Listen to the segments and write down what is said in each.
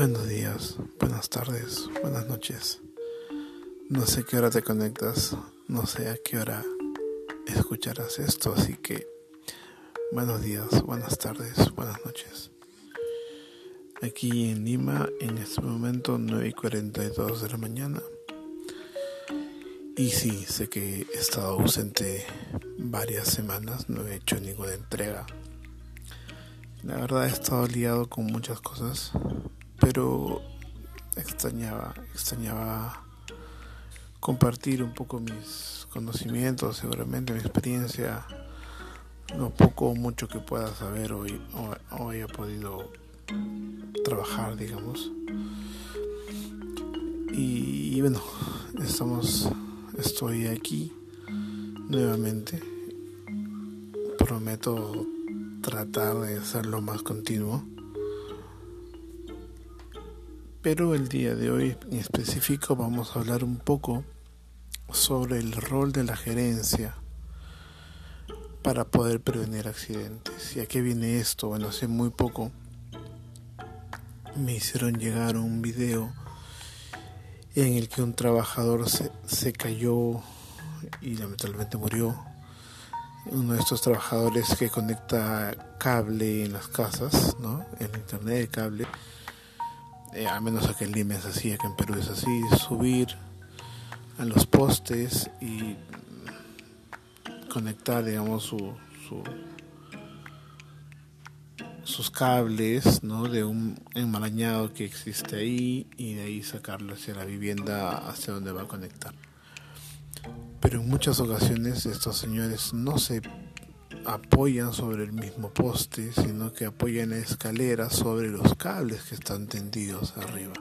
Buenos días, buenas tardes, buenas noches. No sé qué hora te conectas, no sé a qué hora escucharás esto, así que buenos días, buenas tardes, buenas noches. Aquí en Lima, en este momento 9 y 42 de la mañana. Y sí, sé que he estado ausente varias semanas, no he hecho ninguna entrega. La verdad he estado liado con muchas cosas, pero extrañaba, extrañaba compartir un poco mis conocimientos, seguramente mi experiencia, lo poco o mucho que pueda saber hoy o, haya podido trabajar, digamos. Y, y bueno, estamos estoy aquí nuevamente. Prometo tratar de hacerlo más continuo. Pero el día de hoy en específico vamos a hablar un poco sobre el rol de la gerencia para poder prevenir accidentes. ¿Y a qué viene esto? Bueno, hace muy poco me hicieron llegar un video en el que un trabajador se, se cayó y lamentablemente murió. Uno de estos trabajadores que conecta cable en las casas, ¿no? En internet de cable. Eh, a menos que en Lima es así, que en Perú es así, subir a los postes y conectar, digamos, su, su sus cables ¿no? de un enmarañado que existe ahí y de ahí sacarlo hacia la vivienda hacia donde va a conectar. Pero en muchas ocasiones estos señores no se apoyan sobre el mismo poste, sino que apoyan la escalera sobre los cables que están tendidos arriba.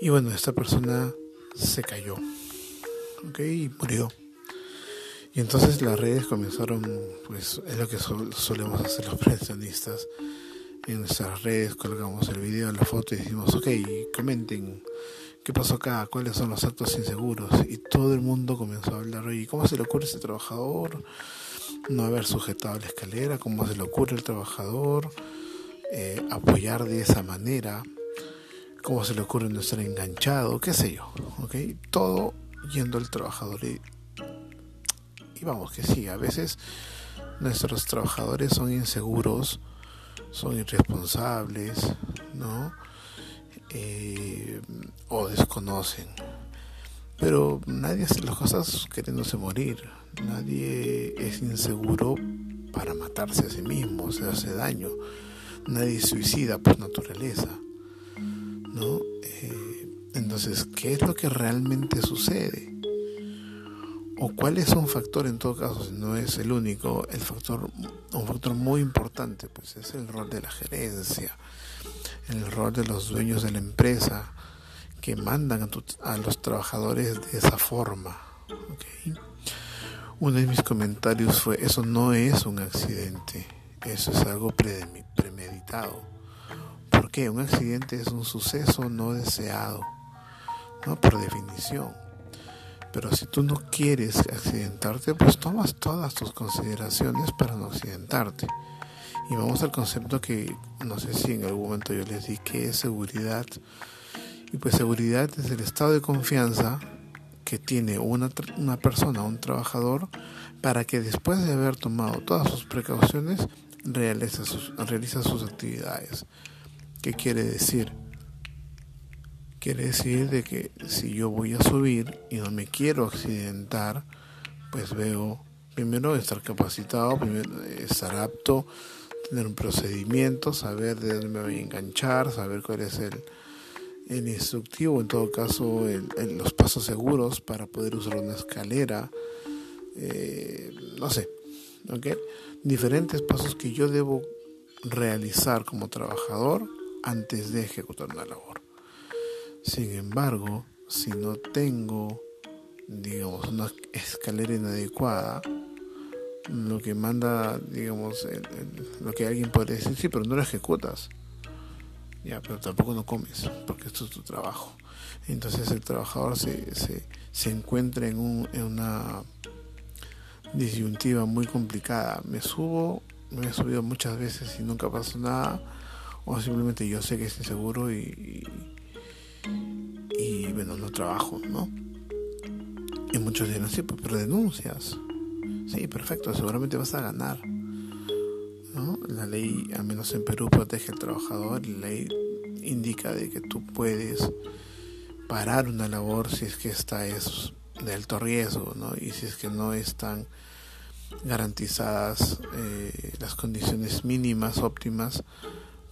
Y bueno, esta persona se cayó, ¿ok? Y murió. Y entonces las redes comenzaron, pues es lo que solemos hacer los prevencionistas. En nuestras redes colgamos el video, la foto y decimos, ok, comenten qué pasó acá, cuáles son los actos inseguros. Y todo el mundo comenzó a hablar, oye, ¿cómo se le ocurre a ese trabajador no haber sujetado la escalera? ¿Cómo se le ocurre al trabajador eh, apoyar de esa manera? ¿Cómo se le ocurre no estar enganchado? ¿Qué sé yo? ¿Ok? Todo yendo al trabajador. Y y vamos que sí, a veces nuestros trabajadores son inseguros, son irresponsables, ¿no? Eh, o desconocen. Pero nadie hace las cosas queriéndose morir. Nadie es inseguro para matarse a sí mismo, o sea, hace daño. Nadie suicida por naturaleza, ¿no? Eh, entonces, ¿qué es lo que realmente sucede? o cuál es un factor en todo caso, si no es el único, el factor, un factor muy importante, pues es el rol de la gerencia, el rol de los dueños de la empresa que mandan a, los trabajadores de esa forma. Uno de mis comentarios fue, eso no es un accidente, eso es algo premeditado. ¿Por qué? Un accidente es un suceso no deseado, ¿no? por definición. Pero si tú no quieres accidentarte, pues tomas todas tus consideraciones para no accidentarte. Y vamos al concepto que no sé si en algún momento yo les di que es seguridad. Y pues seguridad es el estado de confianza que tiene una, una persona, un trabajador, para que después de haber tomado todas sus precauciones, realiza sus, realiza sus actividades. ¿Qué quiere decir? Quiere decir de que si yo voy a subir y no me quiero accidentar, pues veo primero estar capacitado, primero estar apto, tener un procedimiento, saber de dónde me voy a enganchar, saber cuál es el, el instructivo, en todo caso los pasos seguros para poder usar una escalera, eh, no sé, ¿ok? Diferentes pasos que yo debo realizar como trabajador antes de ejecutar una labor. Sin embargo, si no tengo, digamos, una escalera inadecuada, lo que manda, digamos, lo que alguien podría decir, sí, pero no lo ejecutas. Ya, pero tampoco no comes, porque esto es tu trabajo. Entonces el trabajador se, se, se encuentra en, un, en una disyuntiva muy complicada. Me subo, me he subido muchas veces y nunca pasó nada, o simplemente yo sé que es inseguro y, y, bueno, no trabajo, ¿no? Y muchos dirán, sí, pero denuncias. Sí, perfecto, seguramente vas a ganar. ¿No? La ley, al menos en Perú, protege al trabajador la ley indica de que tú puedes parar una labor si es que esta es de alto riesgo, ¿no? Y si es que no están garantizadas eh, las condiciones mínimas óptimas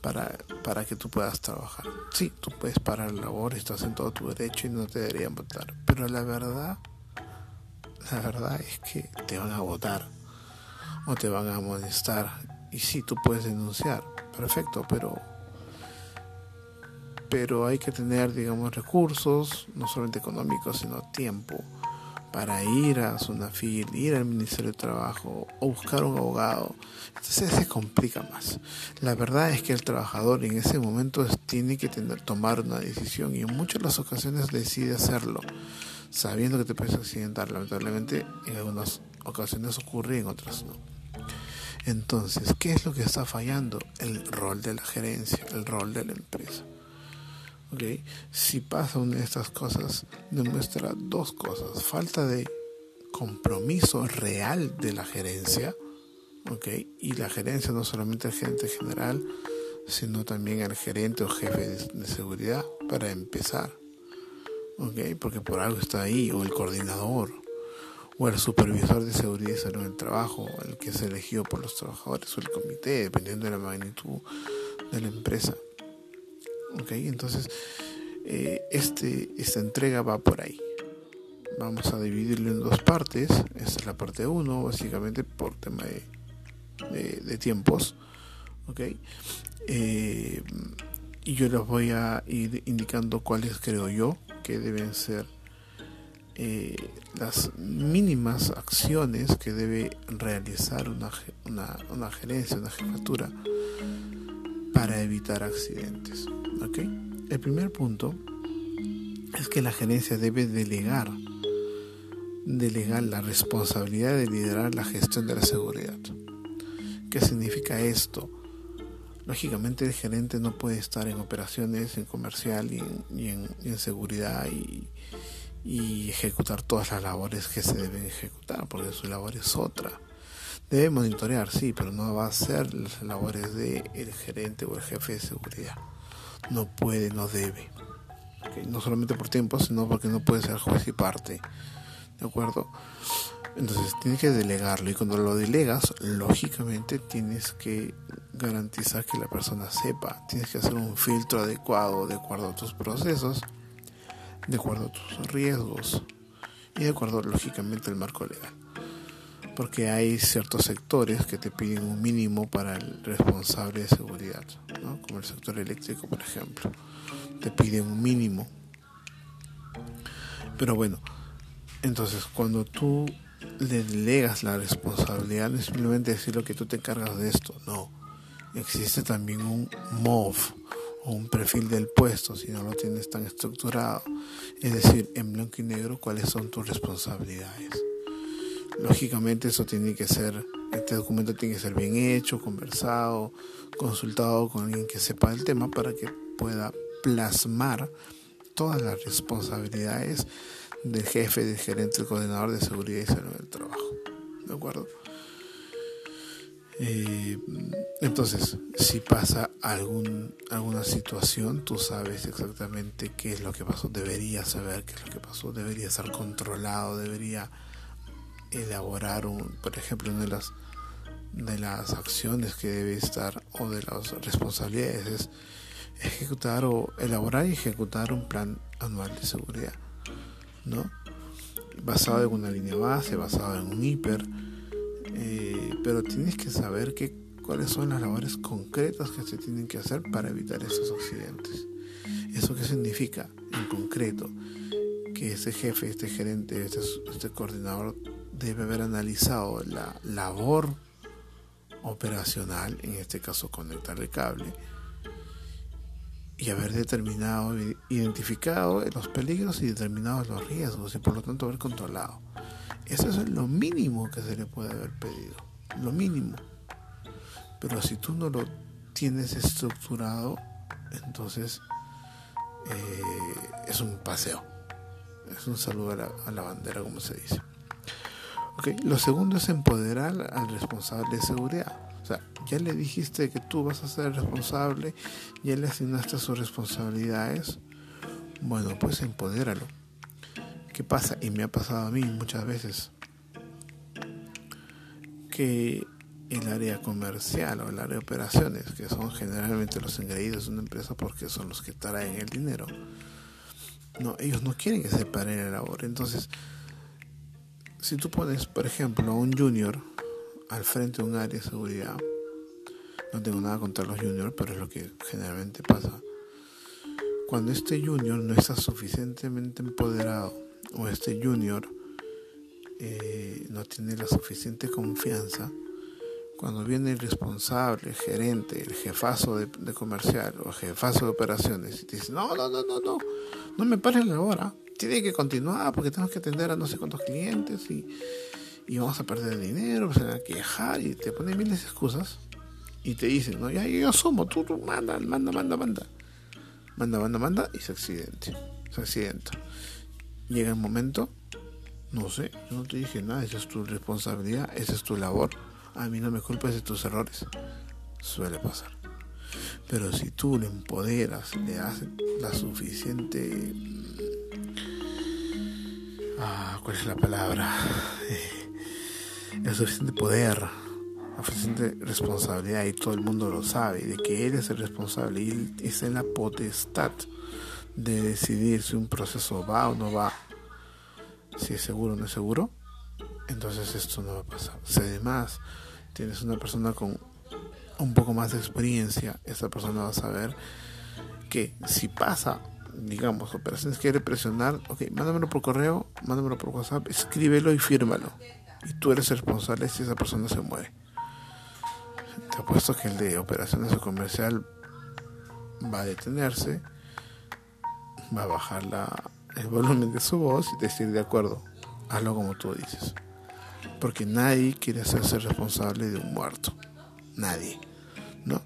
para, para que tú puedas trabajar. Sí, tú puedes parar la labor, estás en todo tu derecho y no te deberían votar. Pero la verdad, la verdad es que te van a votar o te van a amonestar. Y sí, tú puedes denunciar, perfecto, pero pero hay que tener, digamos, recursos, no solamente económicos, sino tiempo para ir a Sunafil, ir al Ministerio de Trabajo o buscar un abogado. Entonces se complica más. La verdad es que el trabajador en ese momento tiene que tener, tomar una decisión y en muchas las ocasiones decide hacerlo, sabiendo que te puedes accidentar. Lamentablemente en algunas ocasiones ocurre y en otras no. Entonces, ¿qué es lo que está fallando? El rol de la gerencia, el rol de la empresa. ¿okay? Si pasa una de estas cosas, demuestra dos cosas. Falta de compromiso real de la gerencia, ¿okay? y la gerencia no solamente el gerente general, sino también el gerente o jefe de, seguridad para empezar. ¿okay? Porque por algo está ahí, o el coordinador, o el supervisor de seguridad y salud del trabajo, el que es elegido por los trabajadores, o el comité, dependiendo de la magnitud de la empresa. ¿ok? Entonces, eh, este, esta entrega va por ahí. Vamos a dividirlo en dos partes. Esta es la parte 1, básicamente por tema de, de, tiempos, ¿ok? Eh, y yo les voy a ir indicando cuáles creo yo que deben ser eh, las mínimas acciones que debe realizar una, una, gerencia, una jefatura para evitar accidentes. El primer punto es que la gerencia debe delegar, delegar la responsabilidad de liderar la gestión de la seguridad. ¿Qué significa esto? Lógicamente el gerente no puede estar en operaciones, en comercial y en, seguridad y, y ejecutar todas las labores que se deben ejecutar, porque su labor es otra. Debe monitorear, sí, pero no va a ser las labores del el gerente o el jefe de seguridad no puede, no debe. No solamente por tiempo, sino porque no puede ser juez y parte. ¿De acuerdo? Entonces tienes que delegarlo y cuando lo delegas, lógicamente tienes que garantizar que la persona sepa. Tienes que hacer un filtro adecuado de acuerdo a tus procesos, de acuerdo a tus riesgos y de acuerdo lógicamente al marco legal porque hay ciertos sectores que te piden un mínimo para el responsable de seguridad, como el sector eléctrico, por ejemplo. Te piden un mínimo. Pero bueno, entonces cuando tú le delegas la responsabilidad, no es simplemente decir que tú te encargas de esto, no. Existe también un MOV o un perfil del puesto si no lo tienes tan estructurado. Es decir, en blanco y negro cuáles son tus responsabilidades lógicamente eso tiene que ser, este documento tiene que ser bien hecho, conversado, consultado con alguien que sepa el tema para que pueda plasmar todas las responsabilidades del jefe, del gerente, del coordinador de seguridad y salud del trabajo. ¿De acuerdo? Eh, entonces, si pasa algún, alguna situación, tú sabes exactamente qué es lo que pasó, deberías saber qué es lo que pasó, debería ser controlado, debería elaborar, un, por ejemplo, una de las, de las acciones que debe estar o de las responsabilidades es ejecutar o elaborar y ejecutar un plan anual de seguridad, ¿no? Basado en una línea base, basado en un hiper, eh, pero tienes que saber que, cuáles son las labores concretas que se tienen que hacer para evitar esos accidentes. ¿Eso qué significa en concreto? Que este jefe, este gerente, este, este coordinador debe haber analizado la labor operacional, en este caso conectar el cable, y haber determinado, identificado los peligros y determinado los riesgos y por lo tanto haber controlado. Eso es lo mínimo que se le puede haber pedido, lo mínimo. Pero si tú no lo tienes estructurado, entonces eh, es un paseo, es un saludo a la, bandera, como se dice. Okay. Lo segundo es empoderar al responsable de seguridad. O sea, ya le dijiste que tú vas a ser responsable, ya le asignaste sus responsabilidades. Bueno, pues empodéralo. ¿Qué pasa? Y me ha pasado a mí muchas veces que el área comercial o el área de operaciones, que son generalmente los engreídos de una empresa porque son los que traen el dinero, no, ellos no quieren que se pare la labor. Entonces, si tú pones, por ejemplo, a un junior al frente de un área de seguridad, no tengo nada contra los juniors, pero es lo que generalmente pasa. Cuando este junior no está suficientemente empoderado o este junior eh, no tiene la suficiente confianza, cuando viene el responsable, el gerente, el jefazo de, comercial o jefazo de operaciones y te dice, no, no, no, no, no, no me pares la hora, tiene que continuar porque tenemos que atender a no sé cuántos clientes y, y vamos a perder dinero, se van a quejar y te ponen miles de excusas y te dicen, no, ya yo asumo, tú, tú manda, manda, manda, manda, manda, manda, manda y se accidente, se accidenta. Llega el momento, no sé, yo no te dije nada, esa es tu responsabilidad, esa es tu labor, a mí no me culpes de tus errores, suele pasar. Pero si tú le empoderas, le das la suficiente ah, ¿cuál es la palabra? El suficiente poder, la suficiente responsabilidad y todo el mundo lo sabe, de que él es el responsable y él es en la potestad de decidir si un proceso va o no va, si es seguro o no es seguro, entonces esto no va a pasar. Si además tienes una persona con un poco más de experiencia, esa persona va a saber que si pasa digamos, operaciones quiere presionar, ok, mándamelo por correo, mándamelo por WhatsApp, escríbelo y fírmalo. Y tú eres responsable si esa persona se muere. Te apuesto que el de operaciones o comercial va a detenerse, va a bajar la, el volumen de su voz y decir, de acuerdo, hazlo como tú dices. Porque nadie quiere hacerse responsable de un muerto. Nadie. ¿No?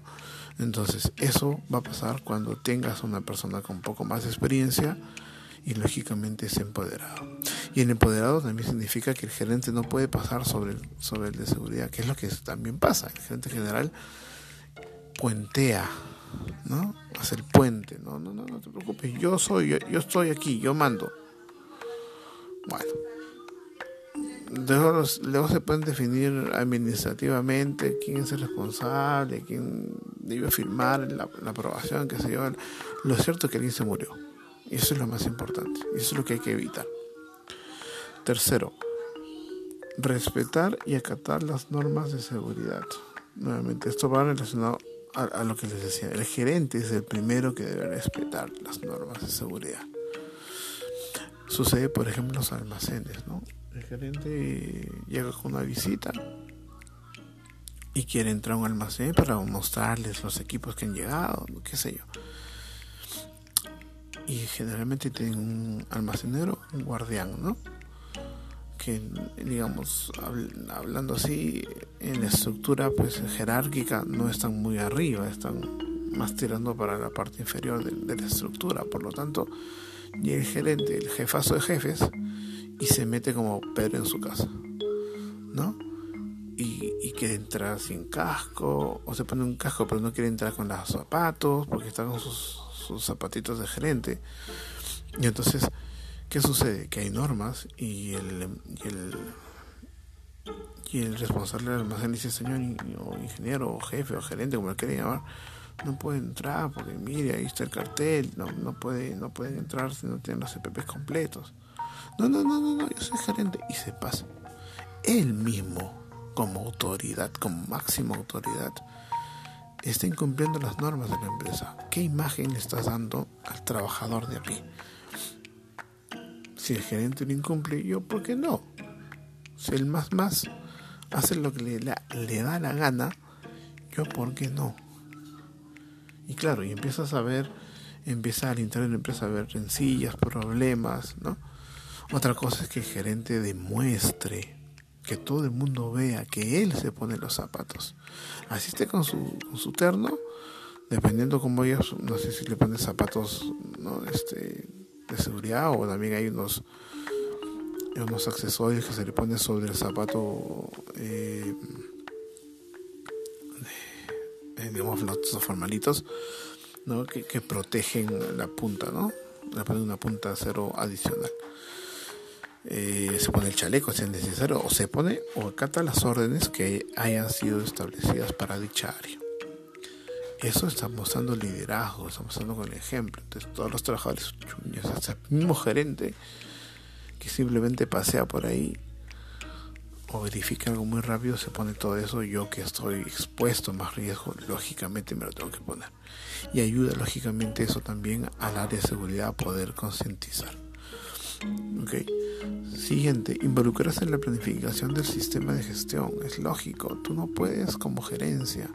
Entonces, eso va a pasar cuando tengas una persona con un poco más de experiencia y lógicamente es empoderado. Y el empoderado también significa que el gerente no puede pasar sobre el, sobre el de seguridad, que es lo que también pasa. El gerente general puentea, ¿no? Hace el puente. No, no, no, no te preocupes. Yo soy, yo, yo estoy aquí, yo mando. Bueno, luego, se pueden definir administrativamente quién es el responsable, quién debe firmar la, aprobación, que se yo. Lo cierto es que alguien se murió. Y eso es lo más importante. Y eso es lo que hay que evitar. Tercero, respetar y acatar las normas de seguridad. Nuevamente, esto va relacionado a, a lo que les decía. El gerente es el primero que debe respetar las normas de seguridad. Sucede, por ejemplo, en los almacenes, ¿no? El gerente llega con una visita y quiere entrar a un almacén para mostrarles los equipos que han llegado, qué sé yo. Y generalmente tienen un almacenero, un guardián, ¿no? Que, digamos, hablando así, en la estructura pues jerárquica no están muy arriba, están más tirando para la parte inferior de, de la estructura. Por lo tanto, y el gerente, el jefazo de jefes, y se mete como Pedro en su casa, ¿no? Y, y, quiere entrar sin casco, o se pone un casco pero no quiere entrar con los zapatos, porque está con sus, zapatitos de gerente. Y entonces, ¿qué sucede? Que hay normas y el, y el, y el responsable del almacén dice, señor o ingeniero o jefe o gerente, como le quiere llamar, no puede entrar porque mire, ahí está el cartel, no, no, puede, no pueden entrar si no tienen los CPPs completos. No, no, no, no, no, yo soy gerente. Y se pasa. Él mismo, como autoridad, como máxima autoridad, está incumpliendo las normas de la empresa. ¿Qué imagen le estás dando al trabajador de a pie? Si el gerente lo incumple, yo, ¿por qué no? Si el más más hace lo que le, le da la gana, yo, ¿por qué no? Y claro, y empiezas a ver, empieza al interior de la empresa a ver rencillas, problemas, ¿no? Otra cosa es que el gerente demuestre que todo el mundo vea que él se pone los zapatos. Así esté con su, con su terno, dependiendo cómo ellos, no sé si le ponen zapatos este, de seguridad o también hay unos unos accesorios que se le ponen sobre el zapato eh, digamos los formalitos ¿no? que, protegen la punta no le ponen una punta de acero adicional eh, se pone el chaleco si es necesario o se pone o acata las órdenes que hayan sido establecidas para dicha área eso está mostrando liderazgo, está mostrando con el ejemplo. Entonces, todos los trabajadores, hasta el mismo gerente que simplemente pasea por ahí o verifica algo muy rápido, se pone todo eso. Yo que estoy expuesto a más riesgo, lógicamente me lo tengo que poner. Y ayuda, lógicamente, eso también al área de seguridad a poder concientizar. Okay. Siguiente, involucrarse en la planificación del sistema de gestión. Es lógico, tú no puedes como gerencia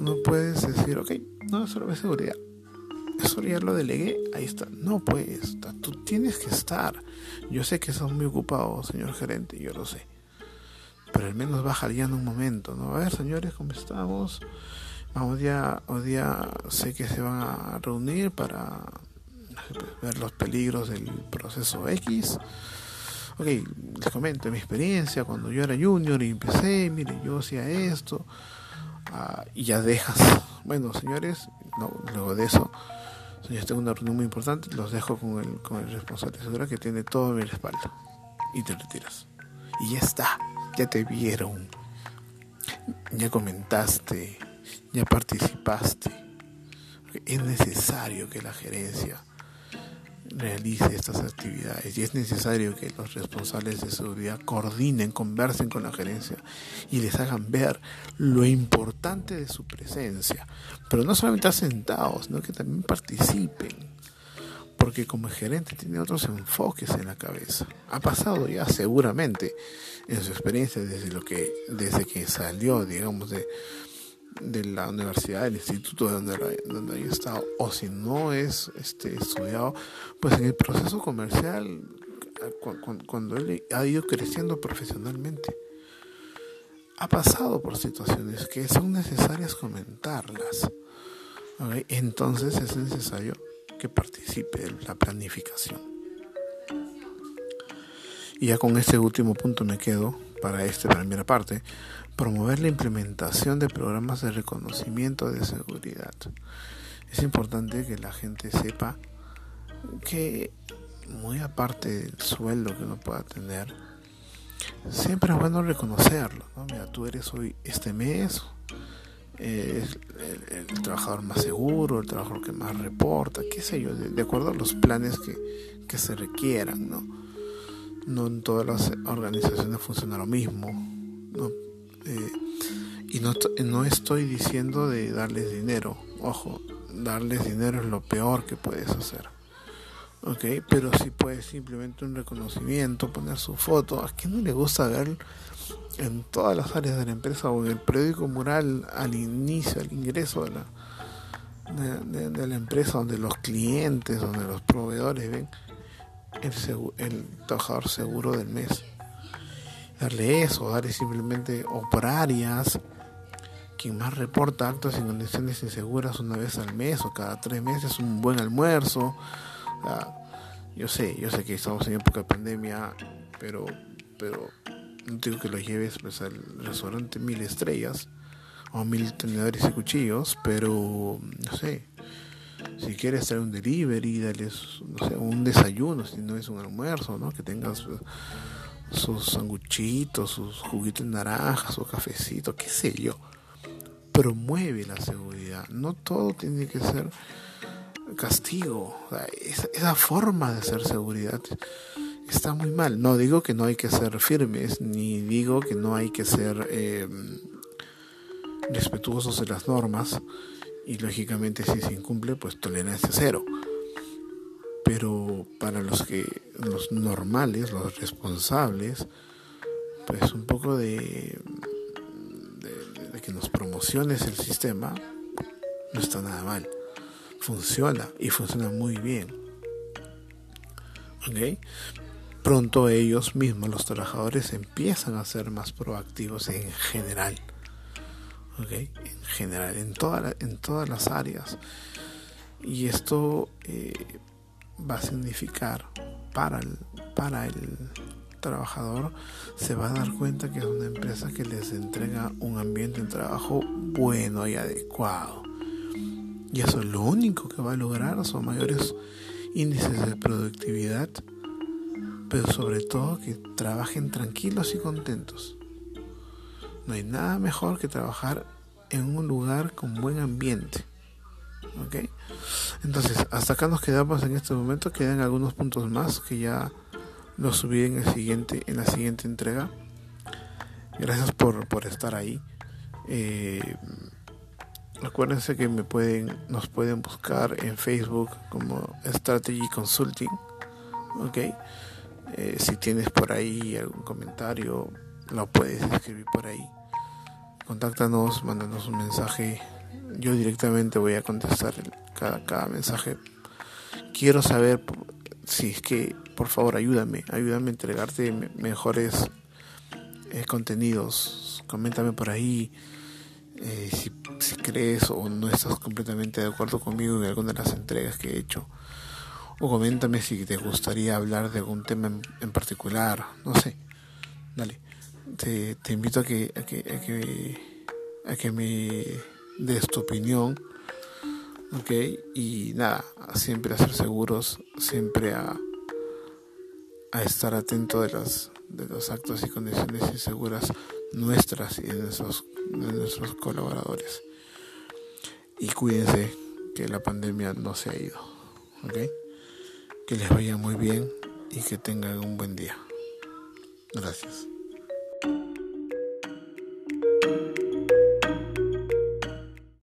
no puedes decir, ok, no, solo es seguridad. Eso ya lo delegué, ahí está. No puedes, tú tienes que estar. Yo sé que estás muy ocupado, señor gerente, yo lo sé. Pero al menos baja ya en un momento, ¿no? A ver, señores, ¿cómo estamos? Vamos ya, hoy día sé que se van a reunir para ver los peligros del proceso X. Ok, les comento mi experiencia cuando yo era junior y empecé, mire, yo hacía esto Ah, y ya dejas. Bueno, señores, no, luego de eso, señores, tengo una reunión muy importante, los dejo con el, con el responsable de seguridad que tiene todo mi respaldo. Y te retiras. Y ya está, ya te vieron, ya comentaste, ya participaste. Es necesario que la gerencia realice estas actividades y es necesario que los responsables de seguridad coordinen, conversen con la gerencia y les hagan ver lo importante de su presencia. Pero no solamente sentados, sino que también participen. Porque como gerente tiene otros enfoques en la cabeza. Ha pasado ya seguramente en su experiencia desde lo que desde que salió, digamos, de, de la universidad, del instituto donde, donde haya estado, o si no es este, estudiado, pues en el proceso comercial, cuando, él ha ido creciendo profesionalmente, ha pasado por situaciones que son necesarias comentarlas. Entonces es necesario que participe en la planificación. Y ya con este último punto me quedo para esta primera parte, promover la implementación de programas de reconocimiento de seguridad. Es importante que la gente sepa que muy aparte del sueldo que uno pueda tener, siempre es bueno reconocerlo. Mira, tú eres hoy este mes el, trabajador más seguro, el trabajador que más reporta, qué sé yo, de, acuerdo a los planes que, que se requieran, ¿no? No en todas las organizaciones funciona lo mismo. Eh, y no, no estoy diciendo de darles dinero, ojo, darles dinero es lo peor que puedes hacer. ¿ok? Pero si puedes simplemente un reconocimiento, poner su foto. ¿A quién no le gusta ver en todas las áreas de la empresa o en el periódico mural al inicio, al ingreso de la, de la empresa, donde los clientes, donde los proveedores ven el, trabajador seguro del mes. Darle eso, darle simplemente o por áreas. Quien más reporta actos y condiciones inseguras una vez al mes o cada tres meses, un buen almuerzo. yo sé, yo sé que estamos en época de pandemia, pero, pero no digo que lo lleves pues, al restaurante mil estrellas o mil tenedores y cuchillos, pero no sé, si quieres traer un delivery, dale no sé, un desayuno, si no es un almuerzo, ¿no? Que tengas eh, sus sanguchitos, sus juguitos de naranja, su cafecito, qué sé yo. Promueve la seguridad. No todo tiene que ser castigo. esa, forma de hacer seguridad está muy mal. No digo que no hay que ser firmes, ni digo que no hay que ser eh, respetuosos de las normas y lógicamente si se incumple pues tolerancia cero pero para los que los normales los responsables pues un poco de, de, que nos promociones el sistema no está nada mal funciona y funciona muy bien ¿ok? pronto ellos mismos, los trabajadores, empiezan a ser más proactivos en general. En general, en, en todas las áreas. Y esto eh, va a significar para el, para el trabajador, se va a dar cuenta que es una empresa que les entrega un ambiente de trabajo bueno y adecuado. Y eso es lo único que va a lograr son mayores índices de productividad pero sobre todo que trabajen tranquilos y contentos. No hay nada mejor que trabajar en un lugar con buen ambiente. ¿Ok? Entonces, hasta acá nos quedamos en este momento. Quedan algunos puntos más que ya los subí en, el siguiente, en la siguiente entrega. Gracias por, por estar ahí. Eh, acuérdense que me pueden, nos pueden buscar en Facebook como Strategy Consulting. ¿Ok? Eh, si tienes por ahí algún comentario, lo puedes escribir por ahí. Contáctanos, mándanos un mensaje. Yo directamente voy a contestar cada, cada mensaje. Quiero saber si es que, por favor, ayúdame, ayúdame a entregarte mejores eh, contenidos. Coméntame por ahí eh, si, crees o no estás completamente de acuerdo conmigo en alguna de las entregas que he hecho o coméntame si te gustaría hablar de algún tema en, particular, no sé. Dale, te, invito a que, a que, a que, a que me des tu opinión, ok, y nada, siempre a ser seguros, siempre a, a estar atento de los, de los actos y condiciones inseguras nuestras y de nuestros, de nuestros colaboradores. Y cuídense que la pandemia no se ha ido, ok que les vaya muy bien y que tengan un buen día. Gracias.